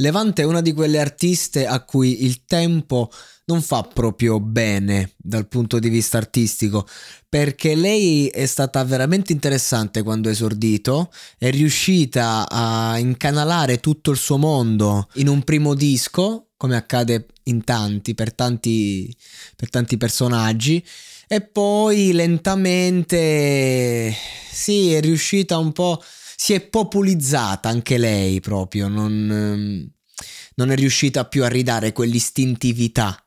Levante è una di quelle artiste a cui il tempo non fa proprio bene dal punto di vista artistico, perché lei è stata veramente interessante quando ha esordito, è riuscita a incanalare tutto il suo mondo in un primo disco, come accade in tanti, per tanti, per tanti personaggi, e poi lentamente sì, è riuscita un po' si è populizzata anche lei proprio, non, ehm, non è riuscita più a ridare quell'istintività,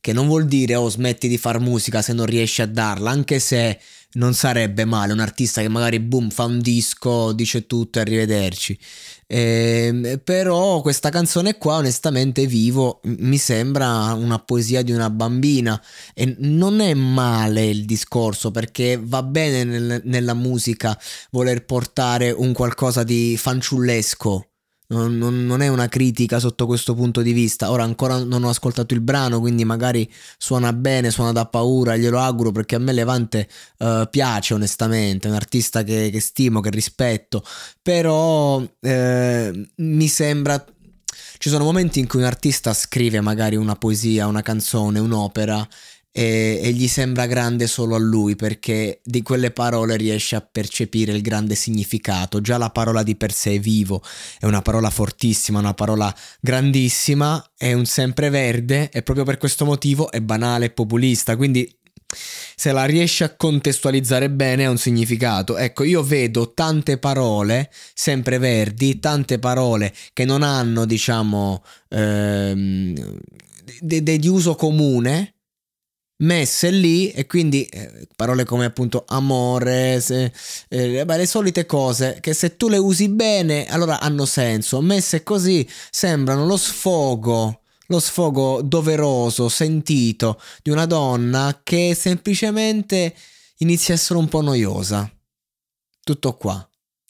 che non vuol dire oh smetti di far musica se non riesci a darla, anche se non sarebbe male. Un artista che magari boom fa un disco, dice tutto arrivederci. Eh, però questa canzone qua onestamente vivo mi sembra una poesia di una bambina. E non è male il discorso perché va bene nel, nella musica voler portare un qualcosa di fanciullesco non, non, non, è una critica sotto questo punto di vista. Ora ancora non ho ascoltato il brano, quindi magari suona bene, suona da paura, glielo auguro perché a me Levante uh, piace onestamente, è un artista che, che, stimo, che rispetto, però eh, mi sembra... Ci sono momenti in cui un artista scrive magari una poesia, una canzone, un'opera e, e, gli sembra grande solo a lui perché di quelle parole riesce a percepire il grande significato. Già la parola di per sé è vivo, è una parola fortissima, una parola grandissima, è un sempreverde e proprio per questo motivo è banale e populista, quindi se la riesce a contestualizzare bene ha un significato. Ecco, io vedo tante parole sempreverdi, tante parole che non hanno, diciamo, ehm, di de- de- uso comune messe lì e quindi eh, parole come appunto amore, se, eh, beh, le solite cose che se tu le usi bene allora hanno senso, messe così sembrano lo sfogo, lo sfogo doveroso, sentito di una donna che semplicemente inizia a essere un po' noiosa. Tutto qua.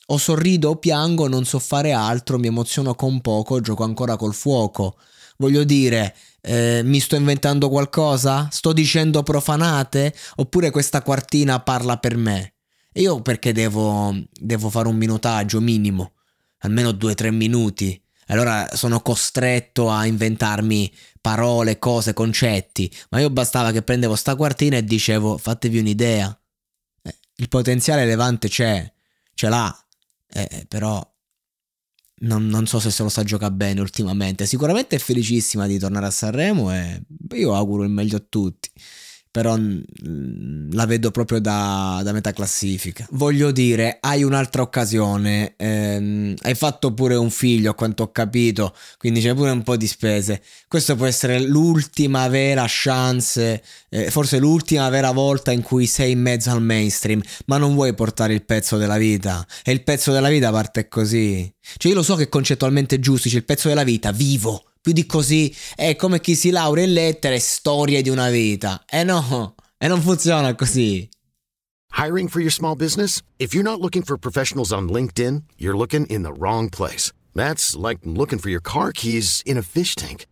O sorrido o piango, non so fare altro, mi emoziono con poco, gioco ancora col fuoco. Voglio dire, eh, mi sto inventando qualcosa? Sto dicendo profanate? Oppure questa quartina parla per me? E io perché devo, devo fare un minutaggio minimo? Almeno due o tre minuti. Allora sono costretto a inventarmi parole, cose, concetti. Ma io bastava che prendevo sta quartina e dicevo fatevi un'idea. Eh, il potenziale levante c'è, ce l'ha. Eh, però non, non, so se se lo sa giocare bene ultimamente. Sicuramente è felicissima di tornare a Sanremo e io auguro il meglio a tutti però mm, la vedo proprio da, da, metà classifica. Voglio dire, hai un'altra occasione, ehm, hai fatto pure un figlio a quanto ho capito, quindi c'è pure un po' di spese. Questa può essere l'ultima vera chance, eh, forse l'ultima vera volta in cui sei in mezzo al mainstream, ma non vuoi portare il pezzo della vita. E il pezzo della vita parte così. Cioè io lo so che concettualmente giusti, c'è il pezzo della vita, vivo più di così è come chi si laurea in lettere, storie di una vita. Eh no, e non funziona così. Hiring for your small business? If you're not looking for professionals on LinkedIn, you're looking in the wrong place. That's like looking for your car keys in a fish tank.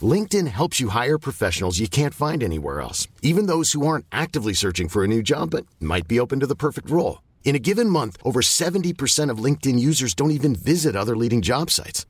LinkedIn helps you hire professionals you can't find anywhere else, even those who aren't actively searching for a new job but might be open to the perfect role. In a given month, over 70% of LinkedIn users don't even visit other leading job sites.